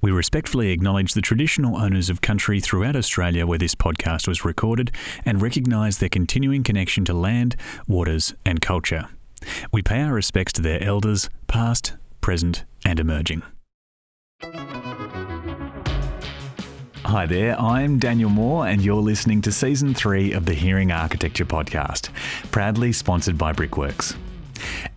We respectfully acknowledge the traditional owners of country throughout Australia where this podcast was recorded and recognise their continuing connection to land, waters, and culture. We pay our respects to their elders, past, present, and emerging. Hi there, I'm Daniel Moore, and you're listening to Season 3 of the Hearing Architecture Podcast, proudly sponsored by Brickworks.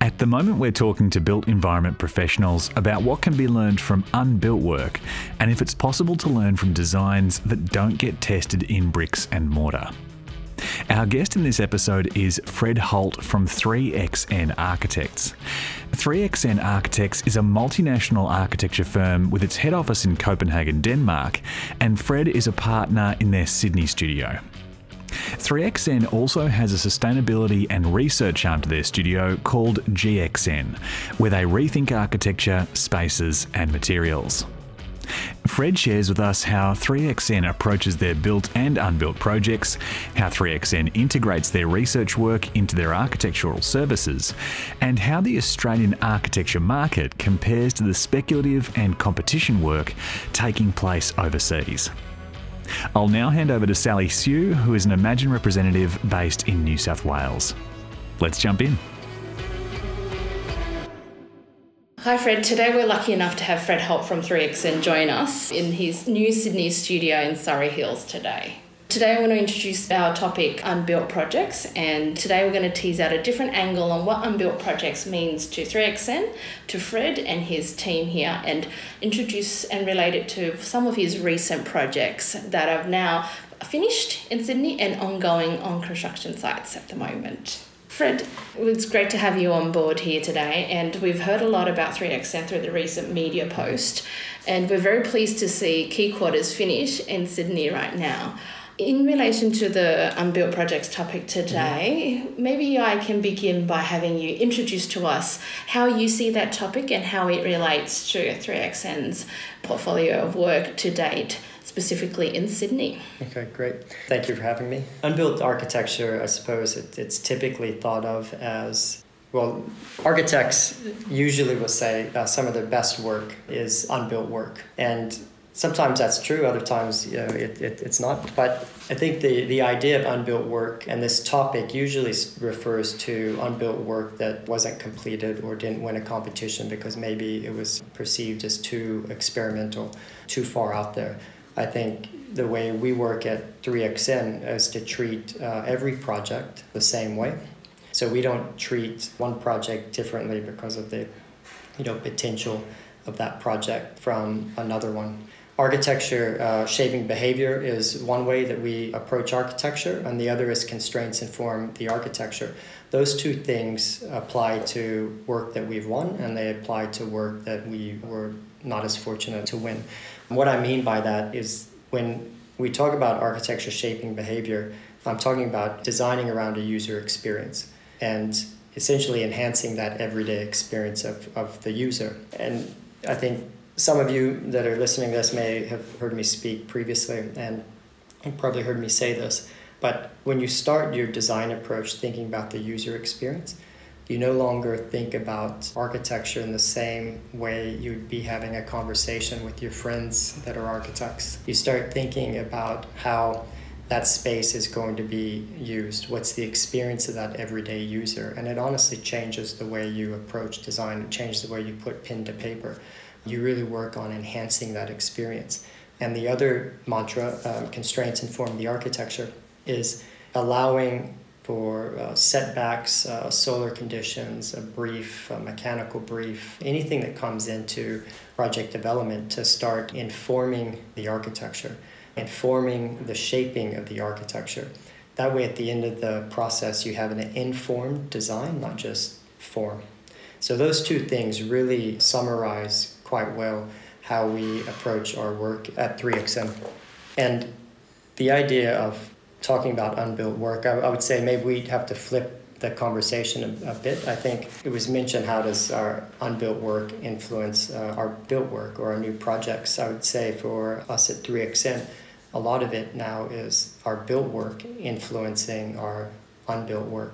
At the moment, we're talking to built environment professionals about what can be learned from unbuilt work and if it's possible to learn from designs that don't get tested in bricks and mortar. Our guest in this episode is Fred Holt from 3XN Architects. 3XN Architects is a multinational architecture firm with its head office in Copenhagen, Denmark, and Fred is a partner in their Sydney studio. 3XN also has a sustainability and research arm to their studio called GXN, where they rethink architecture, spaces, and materials. Fred shares with us how 3XN approaches their built and unbuilt projects, how 3XN integrates their research work into their architectural services, and how the Australian architecture market compares to the speculative and competition work taking place overseas. I'll now hand over to Sally Sue, who is an Imagine representative based in New South Wales. Let's jump in. Hi, Fred. Today we're lucky enough to have Fred Holt from 3XN join us in his new Sydney studio in Surry Hills today. Today, I want to introduce our topic, unbuilt projects, and today we're going to tease out a different angle on what unbuilt projects means to 3XN, to Fred and his team here, and introduce and relate it to some of his recent projects that have now finished in Sydney and ongoing on construction sites at the moment. Fred, it's great to have you on board here today, and we've heard a lot about 3XN through the recent media post, and we're very pleased to see Quay Quarters finish in Sydney right now. In relation to the unbuilt projects topic today, mm-hmm. maybe I can begin by having you introduce to us how you see that topic and how it relates to 3XN's portfolio of work to date, specifically in Sydney. Okay, great. Thank you for having me. Unbuilt architecture, I suppose it, it's typically thought of as well, architects usually will say uh, some of their best work is unbuilt work. And sometimes that's true other times you know, it, it, it's not. But i think the, the idea of unbuilt work and this topic usually refers to unbuilt work that wasn't completed or didn't win a competition because maybe it was perceived as too experimental too far out there. I think the way we work at 3xn is to treat uh, every project the same way. So we don't treat one project differently because of the you know potential of that project from another one Architecture uh, shaping behavior is one way that we approach architecture, and the other is constraints inform the architecture. Those two things apply to work that we've won, and they apply to work that we were not as fortunate to win. what I mean by that is when we talk about architecture shaping behavior, I'm talking about designing around a user experience and essentially enhancing that everyday experience of, of the user. And I think some of you that are listening to this may have heard me speak previously and probably heard me say this, but when you start your design approach thinking about the user experience, you no longer think about architecture in the same way you'd be having a conversation with your friends that are architects. You start thinking about how that space is going to be used. What's the experience of that everyday user? And it honestly changes the way you approach design, it changes the way you put pen to paper you really work on enhancing that experience. And the other mantra, um, constraints inform the architecture, is allowing for uh, setbacks, uh, solar conditions, a brief, a mechanical brief, anything that comes into project development to start informing the architecture, informing the shaping of the architecture. That way, at the end of the process, you have an informed design, not just form. So, those two things really summarize quite well how we approach our work at 3XN. And the idea of talking about unbuilt work, I, I would say maybe we'd have to flip the conversation a, a, bit. I think it was mentioned how does our unbuilt work influence uh, our built work or our new projects. I would say for us at 3XN, a lot of it now is our built work influencing our unbuilt work.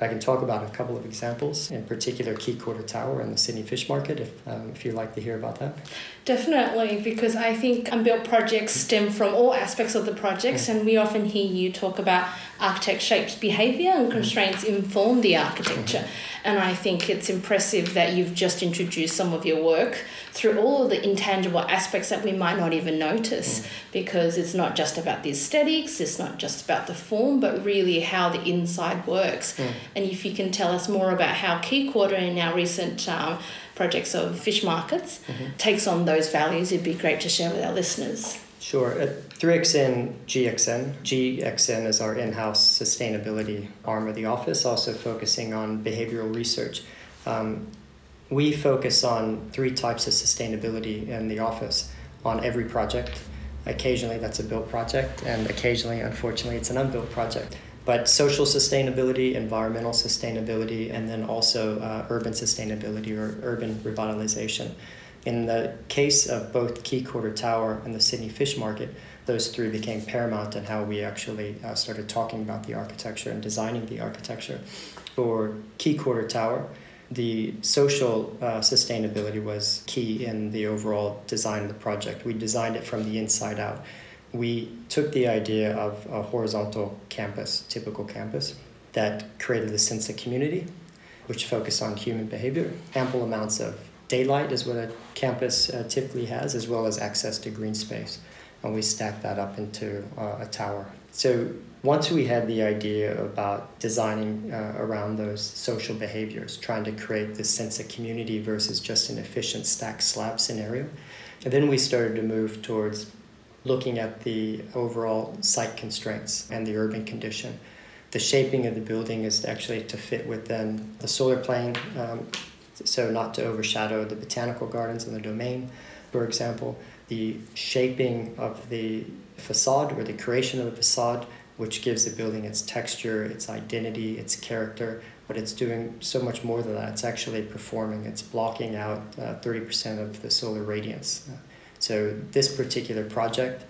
I can talk about a couple of examples, in particular Quay Quarter Tower and the Sydney Fish Market, if, um, if you'd like to hear about that. Definitely, because I think unbuilt projects stem from all aspects of the projects, mm. and we often hear you talk about architect shapes behaviour and mm. constraints inform the architecture. Mm-hmm. And I think it's impressive that you've just introduced some of your work through all of the intangible aspects that we might not even notice, because it's not just about the aesthetics, it's not just about the form, but really how the inside works. And if you can tell us more about how Quay Quarter in our recent um, projects of fish markets takes on those values, it'd be great to share with our listeners. Sure. At 3XN GXN, GXN is our in house sustainability arm of the office, also focusing on behavioral research. Um, we focus on three types of sustainability in the office on every project. Occasionally, that's a built project, and occasionally, unfortunately, it's an unbuilt project. But social sustainability, environmental sustainability, and then also uh, urban sustainability or urban revitalization. In the case of both Quay Quarter Tower and the Sydney Fish Market, those three became paramount in how we actually uh, started talking about the architecture and designing the architecture. For Quay Quarter Tower, the social uh, sustainability was key in the overall design of the project. We designed it from the inside out. We took the idea of a horizontal campus, typical campus, that created a sense of community, which focused on human behavior, ample amounts of daylight is what a campus uh, typically has, as well as access to green space. And we stacked that up into uh, a tower. So once we had the idea about designing uh, around those social behaviors, trying to create this sense of community versus just an efficient stack slab scenario, and then we started to move towards looking at the overall site constraints and the urban condition. The shaping of the building is actually to fit within the solar plane, um, so not to overshadow the botanical gardens and the domain, for example. The shaping of the facade or the creation of the facade, which gives the building its texture, its identity, its character, but it's doing so much more than that. It's actually performing, it's blocking out uh, 30% of the solar radiance. So, this particular project,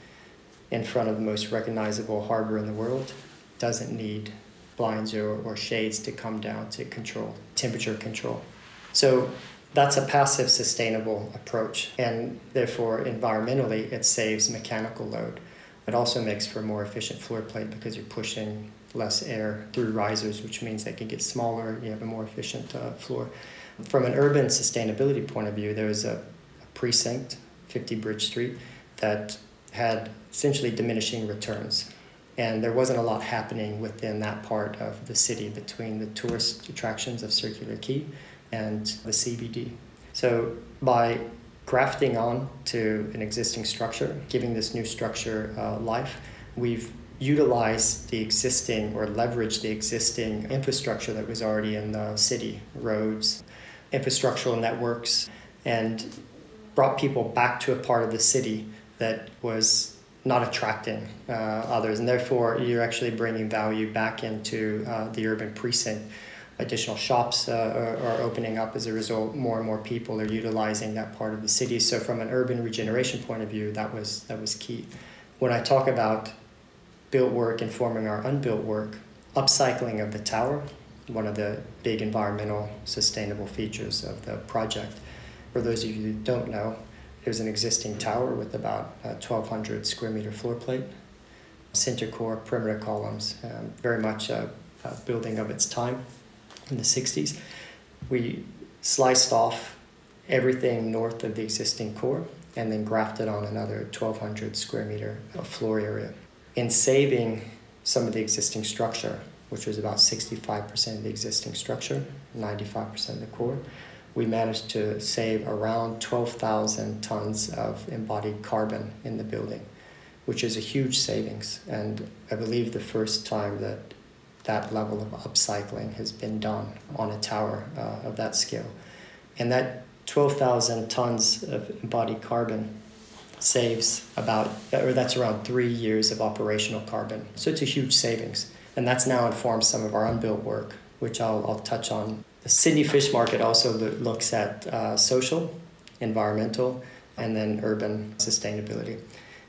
in front of the most recognizable harbor in the world, doesn't need blinds or, or shades to come down to control temperature control. So, that's a passive sustainable approach, and therefore, environmentally, it saves mechanical load. It also makes for a more efficient floor plate because you're pushing less air through risers, which means they can get smaller, you have a more efficient uh, floor. From an urban sustainability point of view, there was a, a precinct 50 Bridge Street, that had essentially diminishing returns. And there wasn't a lot happening within that part of the city between the tourist attractions of Circular Quay and the CBD. So by grafting on to an existing structure, giving this new structure uh, life, we've utilized the existing or leveraged the existing infrastructure that was already in the city roads, infrastructural networks, and brought people back to a part of the city that was not attracting uh, others, and therefore you're actually bringing value back into uh, the urban precinct. Additional shops uh, are, are, opening up as a result. More and more people are utilizing that part of the city. So, from an urban regeneration point of view, that was that was key. When I talk about built work informing our unbuilt work, upcycling of the tower, one of the big environmental sustainable features of the project for those of you who don't know, there's an existing tower with about uh, 1,200 square meter floor plate, center core, perimeter columns, um, very much a, a, building of its time in the 60s. We sliced off everything north of the existing core and then grafted on another 1,200 square meter of floor area. In saving some of the existing structure, which was about 65% of the existing structure, 95% of the core, we managed to save around 12,000 tons of embodied carbon in the building, which is a huge savings. And I believe the first time that that level of upcycling has been done on a tower uh, of that scale. And that 12,000 tons of embodied carbon saves about, or that's around three years of operational carbon. So it's a huge savings. And that's now informed some of our unbuilt work, which I'll, I'll touch on the Sydney Fish Market also lo- looks at uh, social, environmental, and then urban sustainability.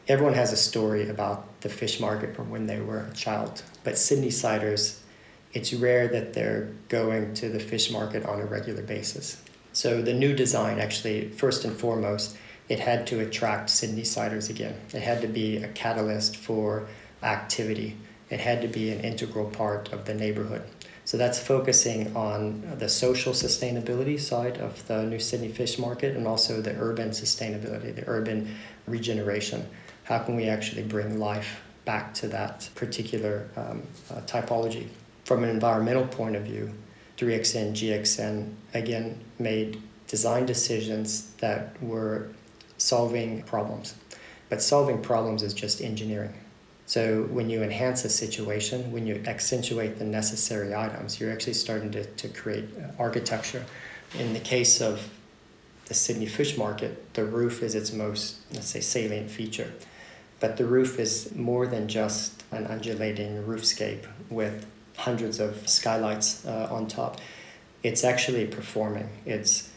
Everyone has a story about the fish market from when they were a child, but Sydney Siders it's rare that they're going to the fish market on a regular basis. So the new design, actually, first and foremost, it had to attract Sydney siders again. It had to be a catalyst for activity. It had to be an integral part of the neighborhood. So that's focusing on the social sustainability side of the New Sydney Fish Market and also the urban sustainability, the urban regeneration. How can we actually bring life back to that particular um, uh, typology? From an environmental point of view, 3XN, GXN again made design decisions that were solving problems. But solving problems is just engineering. So when you enhance a situation, when you accentuate the necessary items, you're actually starting to, to create architecture. In the case of the Sydney fish market, the roof is its most, let's say, salient feature. But the roof is more than just an undulating roofscape with hundreds of skylights uh, on top. It's actually performing. It's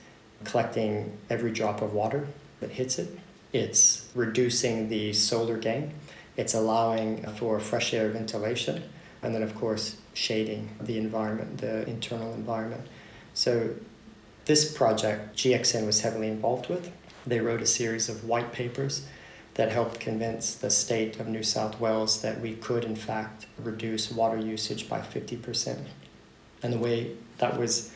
collecting every drop of water that hits it. It's reducing the solar gain it's allowing for fresh air ventilation and then, of course, shading the environment, the internal environment. So, this project GXN was heavily involved with. They wrote a series of white papers that helped convince the state of New South Wales that we could, in fact, reduce water usage by 50%. And the way that was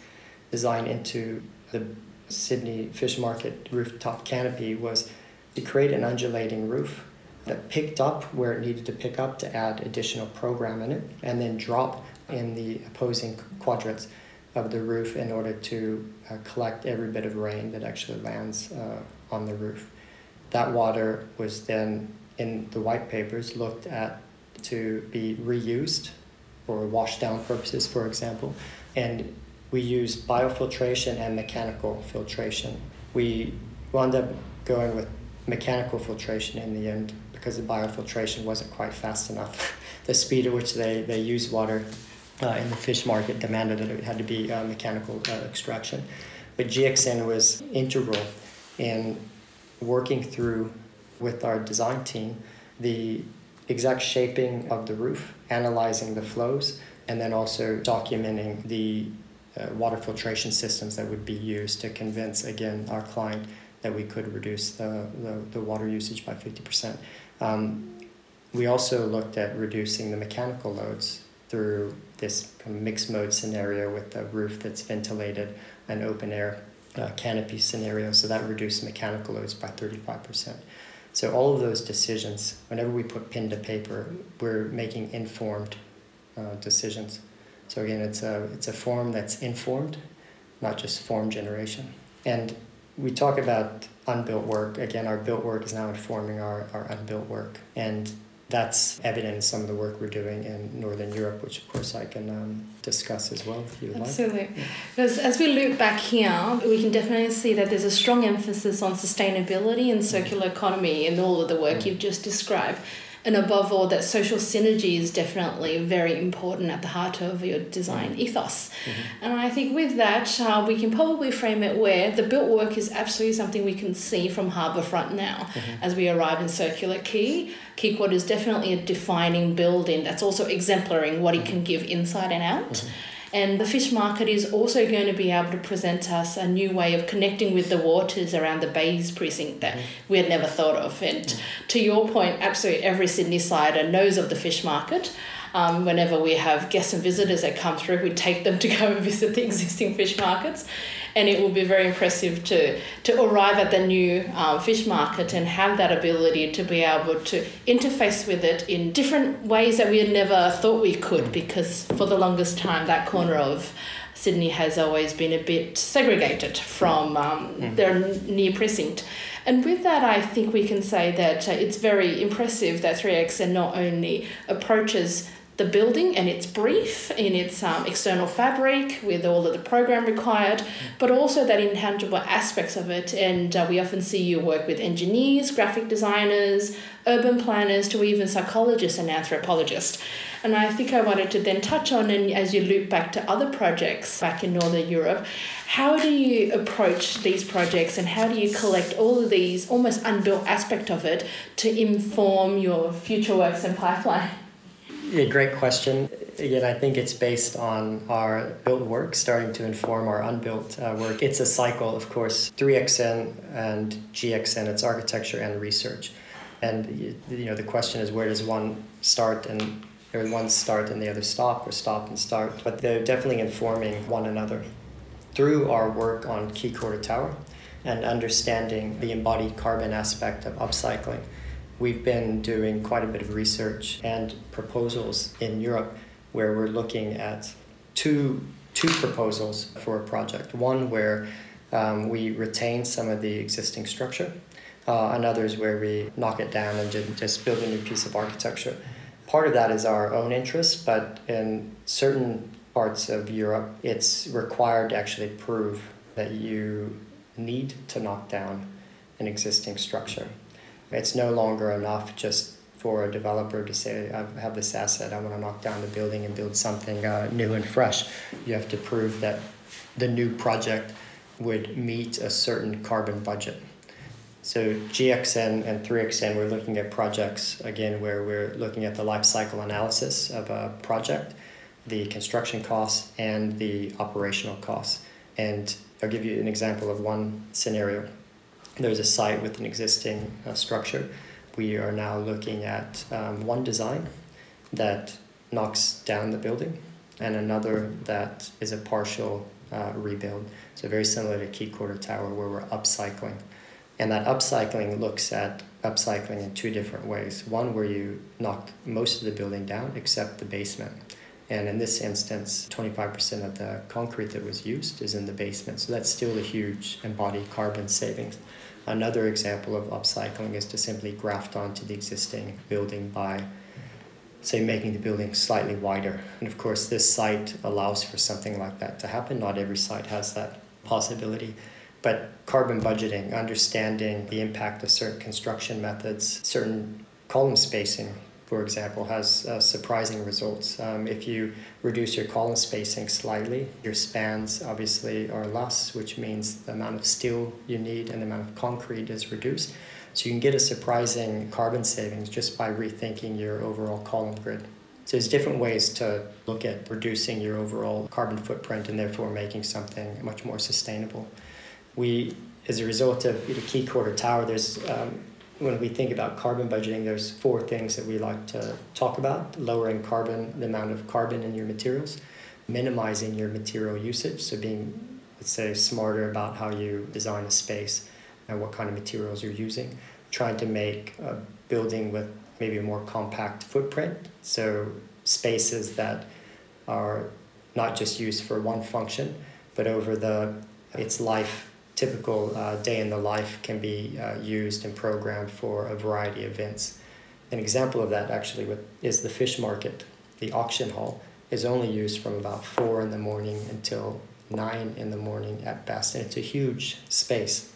designed into the Sydney Fish Market rooftop canopy was to create an undulating roof that picked up where it needed to pick up to add additional program in it, and then drop in the opposing quadrants of the roof in order to uh, collect every bit of rain that actually lands uh, on the roof. That water was then, in the white papers, looked at to be reused for wash down purposes, for example. And we used biofiltration and mechanical filtration. We wound up going with mechanical filtration in the end because the biofiltration wasn't quite fast enough. the speed at which they, they use water uh, in the fish market demanded that it had to be uh, mechanical uh, extraction. But GXN was integral in working through with our design team the exact shaping of the roof, analyzing the flows, and then also documenting the uh, water filtration systems that would be used to convince, again, our client that we could reduce the, the, the water usage by 50%. Um, we also looked at reducing the mechanical loads through this kind of mixed mode scenario with a roof that's ventilated and open air uh, canopy scenario. So that reduced mechanical loads by 35%. So all of those decisions, whenever we put pen to paper, we're making informed uh, decisions. So again, it's a, it's a form that's informed, not just form generation. And we talk about unbuilt work. Again, our built work is now informing our, our unbuilt work. And that's evident in some of the work we're doing in Northern Europe, which of course I can um, discuss as well if you Absolutely. like. Absolutely. Because as we look back here, we can definitely see that there's a strong emphasis on sustainability and circular economy in all of the work mm. you've just described and above all that social synergy is definitely very important at the heart of your design mm-hmm. ethos mm-hmm. and i think with that uh, we can probably frame it where the built work is absolutely something we can see from harbourfront now mm-hmm. as we arrive in circular quay Key quad is definitely a defining building that's also exemplaring what it can give inside and out mm-hmm. And the fish market is also going to be able to present us a new way of connecting with the waters around the Bays precinct that we had never thought of. And to your point, absolutely every Sydney sider knows of the fish market. Um, whenever we have guests and visitors that come through, we take them to go and visit the existing fish markets and it will be very impressive to to arrive at the new um, fish market and have that ability to be able to interface with it in different ways that we had never thought we could because for the longest time that corner of Sydney has always been a bit segregated from um, mm-hmm. their near precinct. And with that, I think we can say that uh, it's very impressive that 3XN not only approaches the building and its brief in its um, external fabric with all of the program required, but also that intangible aspects of it. And uh, we often see you work with engineers, graphic designers, urban planners, to even psychologists and anthropologists. And I think I wanted to then touch on, and as you loop back to other projects back in Northern Europe, how do you approach these projects and how do you collect all of these almost unbuilt aspect of it to inform your future works and pipeline? Yeah, great question. again, I think it's based on our built work starting to inform our unbuilt uh, work. It's a cycle, of course. 3XN and GXN, it's architecture and research. And you know, the question is where does one start and or one start and the other stop or stop and start? But they're definitely informing one another. Through our work on Quay Quarter Tower and understanding the embodied carbon aspect of upcycling, we've been doing quite a bit of research and proposals in Europe where we're looking at two two proposals for a project. One where um, we retain some of the existing structure, uh, and others where we knock it down and just build a new piece of architecture. Part of that is our own interest, but in certain parts of Europe, it's required to actually prove that you need to knock down an existing structure. It's no longer enough just for a developer to say, I have this asset, I want to knock down the building and build something uh, new and fresh. You have to prove that the new project would meet a certain carbon budget. So GXN and 3XN, we're looking at projects again where we're looking at the life cycle analysis of a project, the construction costs, and the operational costs. And I'll give you an example of one scenario there's a site with an existing uh, structure. We are now looking at um, one design that knocks down the building and another that is a partial uh, rebuild. So very similar to Quay Quarter Tower where we're upcycling. And that upcycling looks at upcycling in two different ways. One where you knock most of the building down except the basement. And in this instance, 25% of the concrete that was used is in the basement. So that's still a huge embodied carbon savings. Another example of upcycling is to simply graft onto the existing building by, say, making the building slightly wider. And of course, this site allows for something like that to happen. Not every site has that possibility. But carbon budgeting, understanding the impact of certain construction methods, certain column spacing for example, has uh, surprising results. Um, if you reduce your column spacing slightly, your spans obviously are less, which means the amount of steel you need and the amount of concrete is reduced. So you can get a surprising carbon savings just by rethinking your overall column grid. So there's different ways to look at reducing your overall carbon footprint and therefore making something much more sustainable. We, as a result of the Quay Quarter Tower, there's um, when we think about carbon budgeting, there's four things that we like to talk about. Lowering carbon, the amount of carbon in your materials, minimizing your material usage, so being, let's say, smarter about how you design a space and what kind of materials you're using, trying to make a building with maybe a more compact footprint, so spaces that are not just used for one function, but over the its life typical uh, day in the life can be uh, used and programmed for a variety of events. An example of that actually with, is the fish market. The auction hall is only used from about four in the morning until nine in the morning at best, and it's a huge space.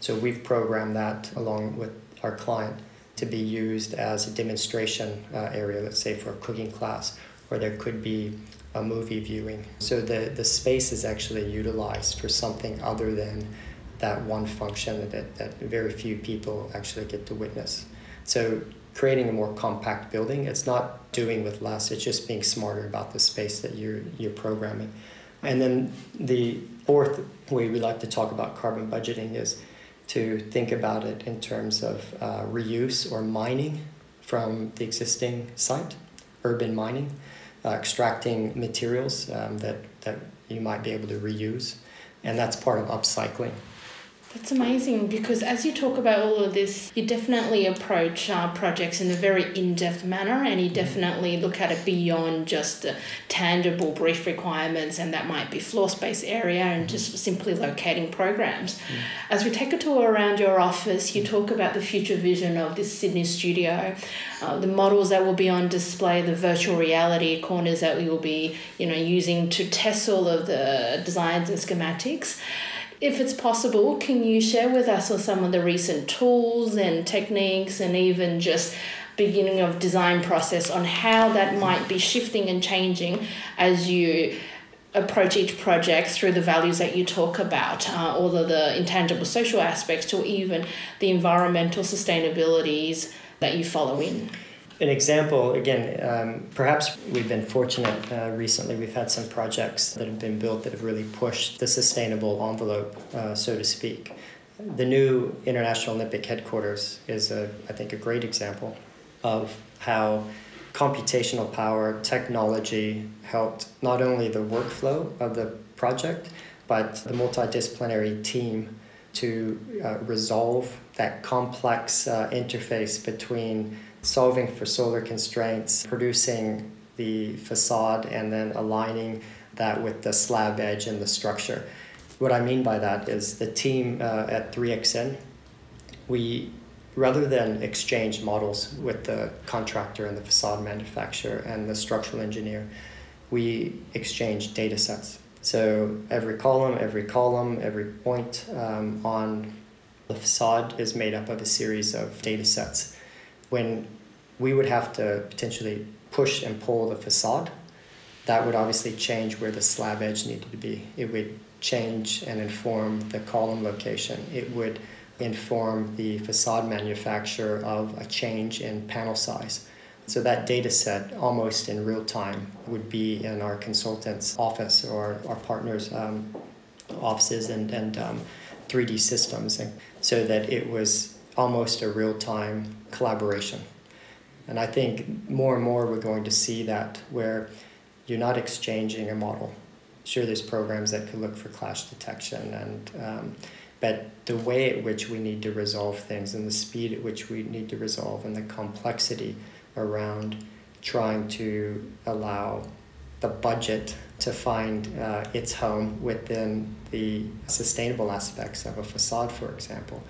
So we've programmed that along with our client to be used as a demonstration uh, area, let's say for a cooking class, or there could be a movie viewing. So the, the space is actually utilized for something other than that one function that, that very few people actually get to witness. So creating a more compact building, it's not doing with less, it's just being smarter about the space that you're, you're programming. And then the fourth way we like to talk about carbon budgeting is to think about it in terms of uh, reuse or mining from the existing site, urban mining uh, extracting materials um, that, that you might be able to reuse. And that's part of upcycling. That's amazing because as you talk about all of this, you definitely approach uh, projects in a very in depth manner and you mm-hmm. definitely look at it beyond just the tangible brief requirements, and that might be floor space area and just mm-hmm. simply locating programs. Mm. As we take a tour around your office, you talk about the future vision of this Sydney studio, uh, the models that will be on display, the virtual reality corners that we will be you know, using to test all of the designs and schematics if it's possible, can you share with us some of the recent tools and techniques and even just beginning of design process on how that might be shifting and changing as you approach each project through the values that you talk about, uh, all of the intangible social aspects to even the environmental sustainabilities that you follow in? An example, again, um, perhaps we've been fortunate uh, recently. We've had some projects that have been built that have really pushed the sustainable envelope, uh, so to speak. The new International Olympic headquarters is, a, I think, a great example of how computational power, technology helped not only the workflow of the project, but the multidisciplinary team to uh, resolve that complex uh, interface between solving for solar constraints, producing the facade, and then aligning that with the slab edge and the structure. What I mean by that is the team uh, at 3XN, we rather than exchange models with the contractor and the facade manufacturer and the structural engineer, we exchange data sets. So every column, every column, every point um, on the facade is made up of a series of data sets. When we would have to potentially push and pull the facade, that would obviously change where the slab edge needed to be. It would change and inform the column location. It would inform the facade manufacturer of a change in panel size. So that data set, almost in real time, would be in our consultant's office or our partners' um, offices and, and um, 3D systems, and so that it was almost a real time collaboration. And I think more and more we're going to see that where you're not exchanging a model. Sure, there's programs that could look for clash detection and um, but the way at which we need to resolve things and the speed at which we need to resolve and the complexity around trying to allow the budget to find uh, its home within the sustainable aspects of a facade, for example.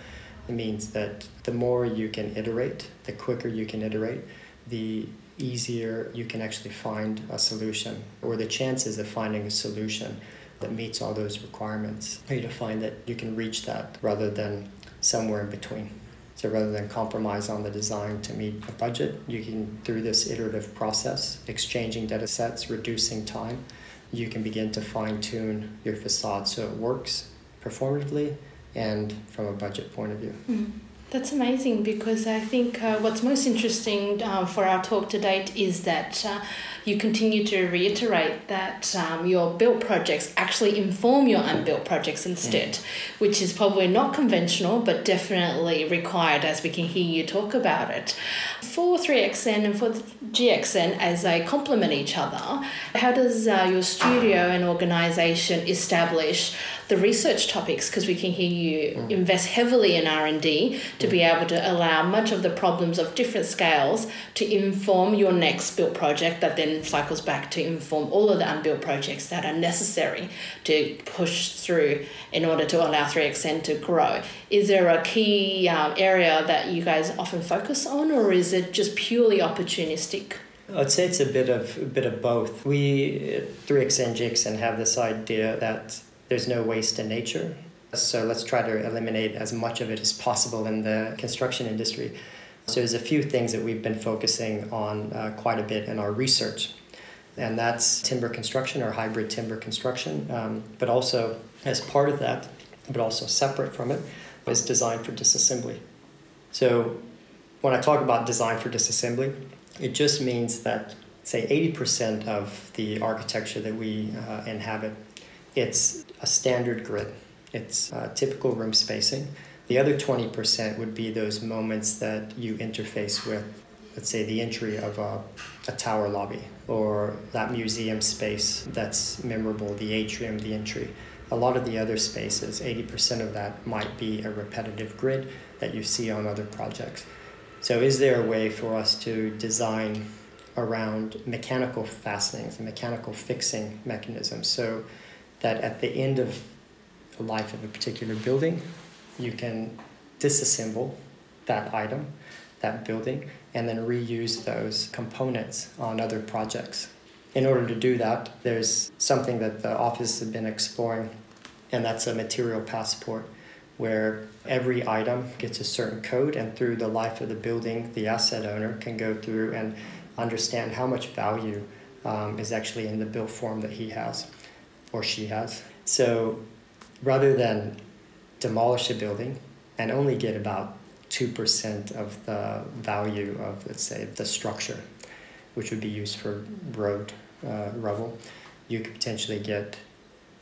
It means that the more you can iterate, the quicker you can iterate, the easier you can actually find a solution, or the chances of finding a solution that meets all those requirements you to find that you can reach that rather than somewhere in between. So rather than compromise on the design to meet a budget, you can, through this iterative process, exchanging data sets, reducing time, you can begin to fine tune your facade so it works performatively and from a budget point of view. Mm. That's amazing because I think uh, what's most interesting uh, for our talk to date is that uh, you continue to reiterate that um, your built projects actually inform your unbuilt projects instead, which is probably not conventional but definitely required as we can hear you talk about it. For 3XN and for GXN, as they complement each other, how does uh, your studio and organization establish the research topics because we can hear you mm. invest heavily in r&d to mm. be able to allow much of the problems of different scales to inform your next built project that then cycles back to inform all of the unbuilt projects that are necessary to push through in order to allow 3xn to grow is there a key um, area that you guys often focus on or is it just purely opportunistic I'd say it's a bit of a bit of both. We 3XN GXN have this idea that there's no waste in nature. So let's try to eliminate as much of it as possible in the construction industry. So there's a few things that we've been focusing on uh, quite a bit in our research, and that's timber construction or hybrid timber construction. Um, but also, as part of that, but also separate from it, is design for disassembly. So when I talk about design for disassembly, it just means that say 80% of the architecture that we uh, inhabit it's a standard grid. It's uh, typical room spacing. The other 20% would be those moments that you interface with, let's say, the entry of a, a tower lobby or that museum space that's memorable, the atrium, the entry. A lot of the other spaces, 80% of that might be a repetitive grid that you see on other projects. So, is there a way for us to design around mechanical fastenings and mechanical fixing mechanisms? So, that at the end of the life of a particular building, you can disassemble that item, that building, and then reuse those components on other projects. In order to do that, there's something that the office has been exploring, and that's a material passport where every item gets a certain code, and through the life of the building, the asset owner can go through and understand how much value um, is actually in the built form that he has or she has. So rather than demolish a building and only get about 2% of the value of, let's say, the structure, which would be used for road uh, rubble, you could potentially get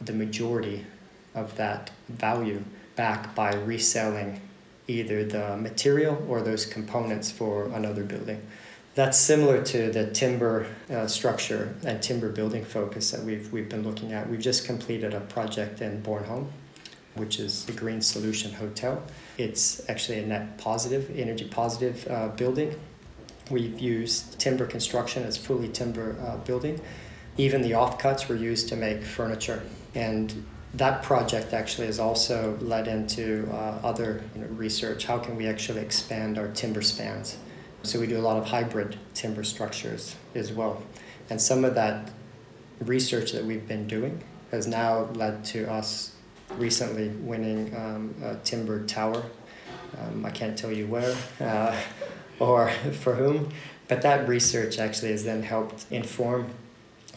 the majority of that value back by reselling either the material or those components for another building. That's similar to the timber uh, structure and timber building focus that we've, we've been looking at. We've just completed a project in Bornholm, which is the Green Solution Hotel. It's actually a net positive, energy positive uh, building. We've used timber construction as fully timber uh, building. Even the offcuts were used to make furniture. And that project actually has also led into uh, other you know, research. How can we actually expand our timber spans? So we do a lot of hybrid timber structures as well. And some of that research that we've been doing has now led to us recently winning um, a timber tower. Um, I can't tell you where uh, or for whom, but that research actually has then helped inform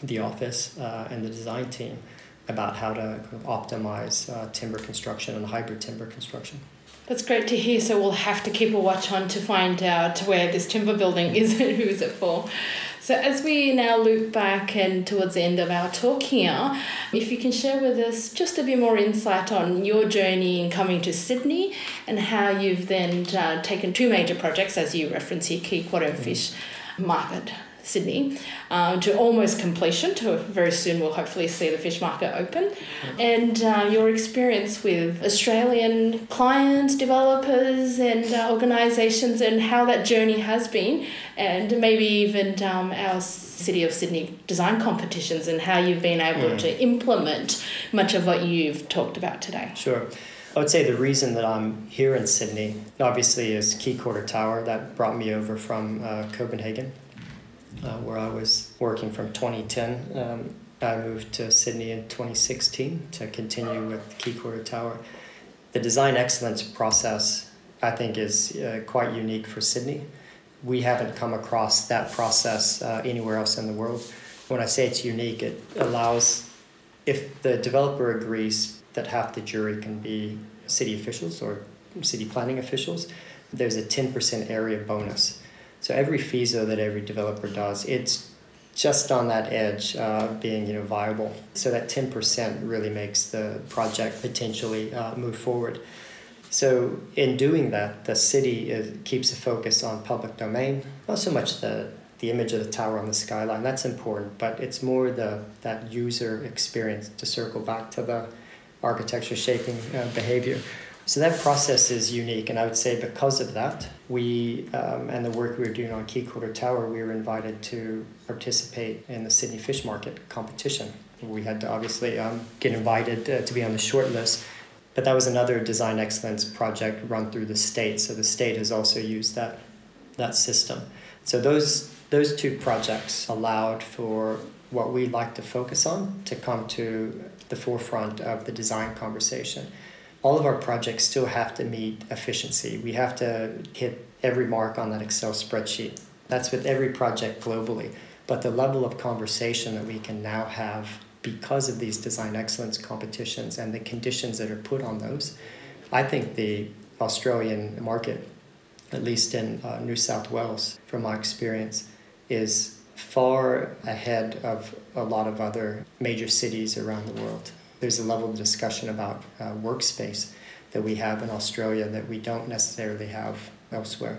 the office uh, and the design team about how to optimize uh, timber construction and hybrid timber construction. That's great to hear. So we'll have to keep a watch on to find out where this timber building is and who is it for. So as we now loop back and towards the end of our talk here, if you can share with us just a bit more insight on your journey in coming to Sydney and how you've then uh, taken two major projects, as you reference here, Quay Quarter Fish Market Sydney uh, to almost completion. To very soon, we'll hopefully see the fish market open, and uh, your experience with Australian clients, developers, and uh, organisations, and how that journey has been, and maybe even um, our City of Sydney design competitions, and how you've been able mm. to implement much of what you've talked about today. Sure. I would say the reason that I'm here in Sydney, obviously, is Quay Quarter Tower that brought me over from uh, Copenhagen uh, where I was working from 2010. Um, I moved to Sydney in 2016 to continue with Quay Quarter Tower. The design excellence process, I think, is uh, quite unique for Sydney. We haven't come across that process uh, anywhere else in the world. When I say it's unique, it allows, if the developer agrees that half the jury can be city officials or city planning officials, there's a 10% area bonus. So every feaso that every developer does, it's just on that edge uh, being you know viable. So that ten percent really makes the project potentially uh, move forward. So in doing that, the city is, keeps a focus on public domain, not so much the the image of the tower on the skyline. That's important, but it's more the that user experience to circle back to the architecture shaping uh, behavior. So that process is unique, and I would say because of that, we um, and the work we were doing on Quay Quarter Tower, we were invited to participate in the Sydney Fish Market competition. We had to obviously um, get invited uh, to be on the short list, but that was another design excellence project run through the state. So the state has also used that that system. So those those two projects allowed for what we like to focus on to come to the forefront of the design conversation all of our projects still have to meet efficiency. We have to hit every mark on that Excel spreadsheet. That's with every project globally. But the level of conversation that we can now have because of these design excellence competitions and the conditions that are put on those, I think the Australian market, at least in uh, New South Wales, from my experience, is far ahead of a lot of other major cities around the world there's a level of discussion about uh, workspace that we have in Australia that we don't necessarily have elsewhere.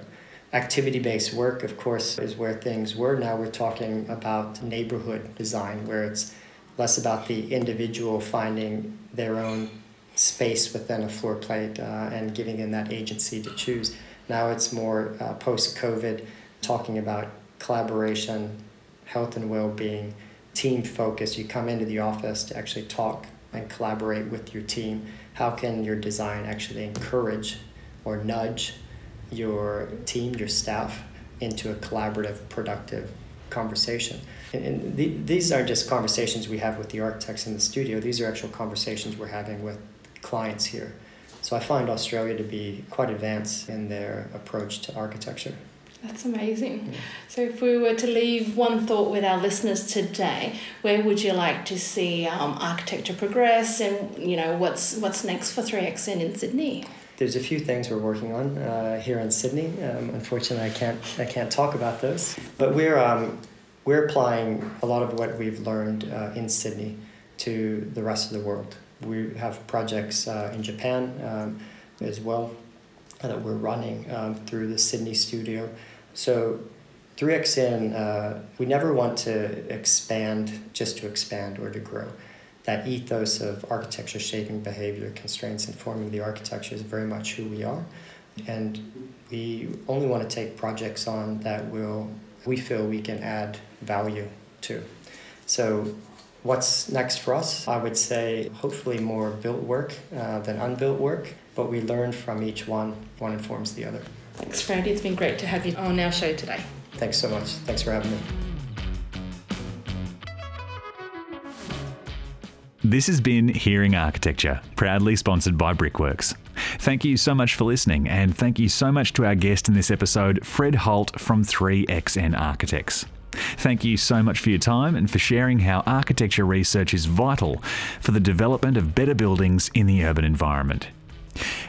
Activity based work, of course, is where things were. Now we're talking about neighborhood design, where it's less about the individual finding their own space within a floor plate uh, and giving them that agency to choose. Now it's more uh, post COVID, talking about collaboration, health and well being, team focus. You come into the office to actually talk and collaborate with your team? How can your design actually encourage or nudge your team, your staff, into a collaborative, productive conversation? And, and the, these aren't just conversations we have with the architects in the studio, these are actual conversations we're having with clients here. So I find Australia to be quite advanced in their approach to architecture. That's amazing. So, if we were to leave one thought with our listeners today, where would you like to see um, architecture progress, and you know what's what's next for Three XN in Sydney? There's a few things we're working on uh, here in Sydney. Um, unfortunately, I can't I can't talk about those. But we're um, we're applying a lot of what we've learned uh, in Sydney to the rest of the world. We have projects uh, in Japan um, as well that we're running um, through the Sydney studio. So 3XN, uh, we never want to expand just to expand or to grow. That ethos of architecture shaping behavior, constraints informing the architecture is very much who we are. And we only want to take projects on that will we feel we can add value to. So what's next for us? I would say hopefully more built work uh, than unbuilt work, but we learn from each one. One informs the other. Thanks, Fred. It's been great to have you on our show today. Thanks so much. Thanks for having me. This has been Hearing Architecture, proudly sponsored by Brickworks. Thank you so much for listening, and thank you so much to our guest in this episode, Fred Holt from 3XN Architects. Thank you so much for your time and for sharing how architecture research is vital for the development of better buildings in the urban environment.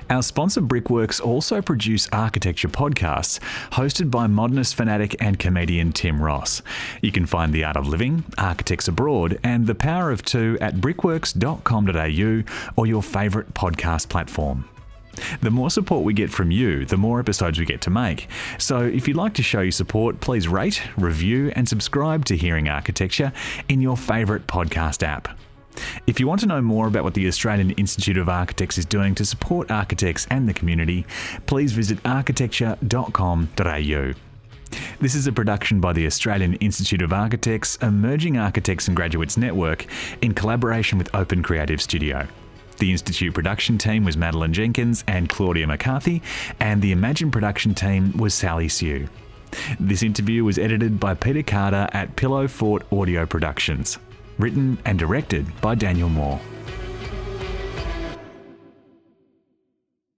Our sponsor Brickworks also produce architecture podcasts hosted by modernist fanatic and comedian Tim Ross. You can find The Art of Living, Architects Abroad, and The Power of Two at brickworks.com.au or your favourite podcast platform. The more support we get from you, the more episodes we get to make. So if you'd like to show your support, please rate, review, and subscribe to Hearing Architecture in your favourite podcast app. If you want to know more about what the Australian Institute of Architects is doing to support architects and the community, please visit architecture.com.au. This is a production by the Australian Institute of Architects, Emerging Architects and Graduates Network, in collaboration with Open Creative Studio. The Institute production team was Madeline Jenkins and Claudia McCarthy, and the EmAGN production team was Sally Sue. This interview was edited by Peter Carter at Pillow Fort Audio Productions. Written and directed by Daniel Moore.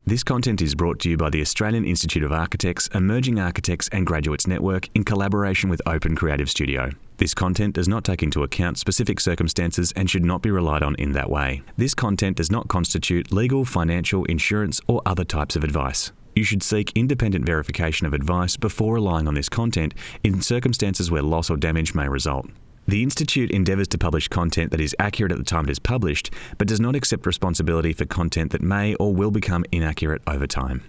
This content is brought to you by the Australian Institute of Architects, Emerging Architects and Graduates Network in collaboration with Open Creative Studio. This content does not take into account specific circumstances and should not be relied on in that way. This content does not constitute legal, financial, insurance, or other types of advice. You should seek independent verification of advice before relying on this content in circumstances where loss or damage may result. The Institute endeavours to publish content that is accurate at the time it is published, but does not accept responsibility for content that may or will become inaccurate over time.